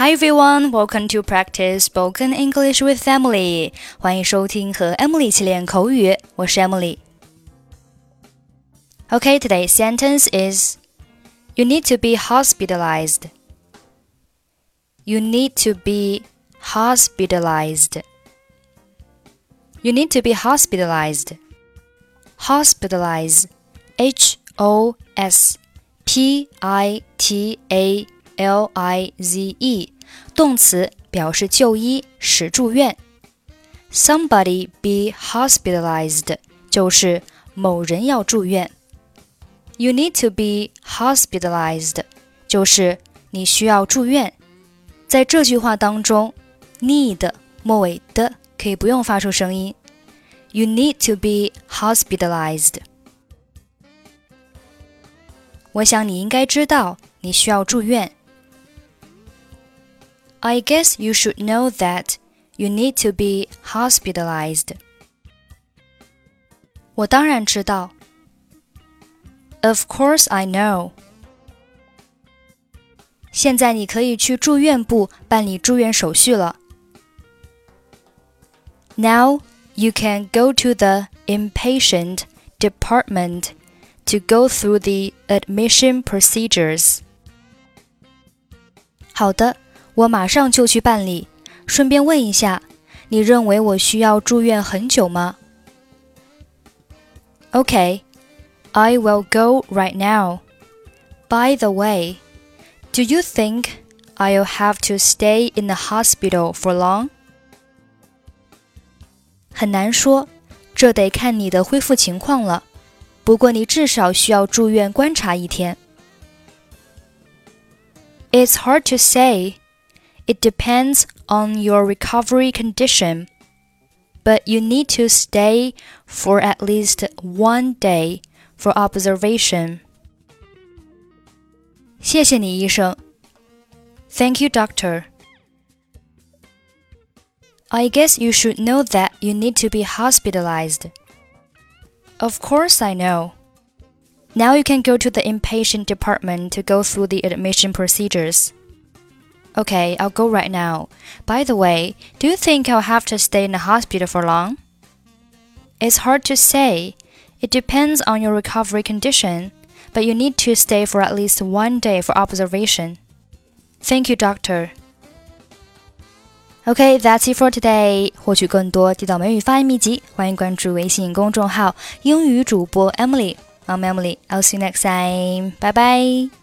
Hi everyone, welcome to practice spoken English with Emily. 欢迎收听和 Emily 一起练口语，我是 Emily。Okay, today's sentence is You need to be hospitalized. You need to be hospitalized. You need to be hospitalized. Hospitalize, H O S P I T A L I Z E，动词表示就医、使住院。Somebody be hospitalized 就是某人要住院。You need to be hospitalized 就是你需要住院。在这句话当中，need 末尾的可以不用发出声音。You need to be hospitalized。我想你应该知道你需要住院。 I guess you should know that you need to be hospitalized. 我当然知道。Of course I know. 现在你可以去住院部办理住院手续了。Now you can go to the inpatient department to go through the admission procedures. 好的。 我马上就去办理。顺便问一下，你认为我需要住院很久吗？Okay, I will go right now. By the way, do you think I'll have to stay in the hospital for long? 很难说，这得看你的恢复情况了。不过你至少需要住院观察一天。It's hard to say. It depends on your recovery condition, but you need to stay for at least one day for observation. 谢谢你，医生。Thank you, doctor. I guess you should know that you need to be hospitalized. Of course, I know. Now you can go to the inpatient department to go through the admission procedures. Okay, I'll go right now. By the way, do you think I'll have to stay in the hospital for long? It's hard to say. It depends on your recovery condition, but you need to stay for at least one day for observation. Thank you, doctor. Okay, that's it for today. 获取更多地道美语发音秘籍，欢迎关注微信公众号“英语主播 Emily”。I'm Emily. I'll see you next time. Bye bye.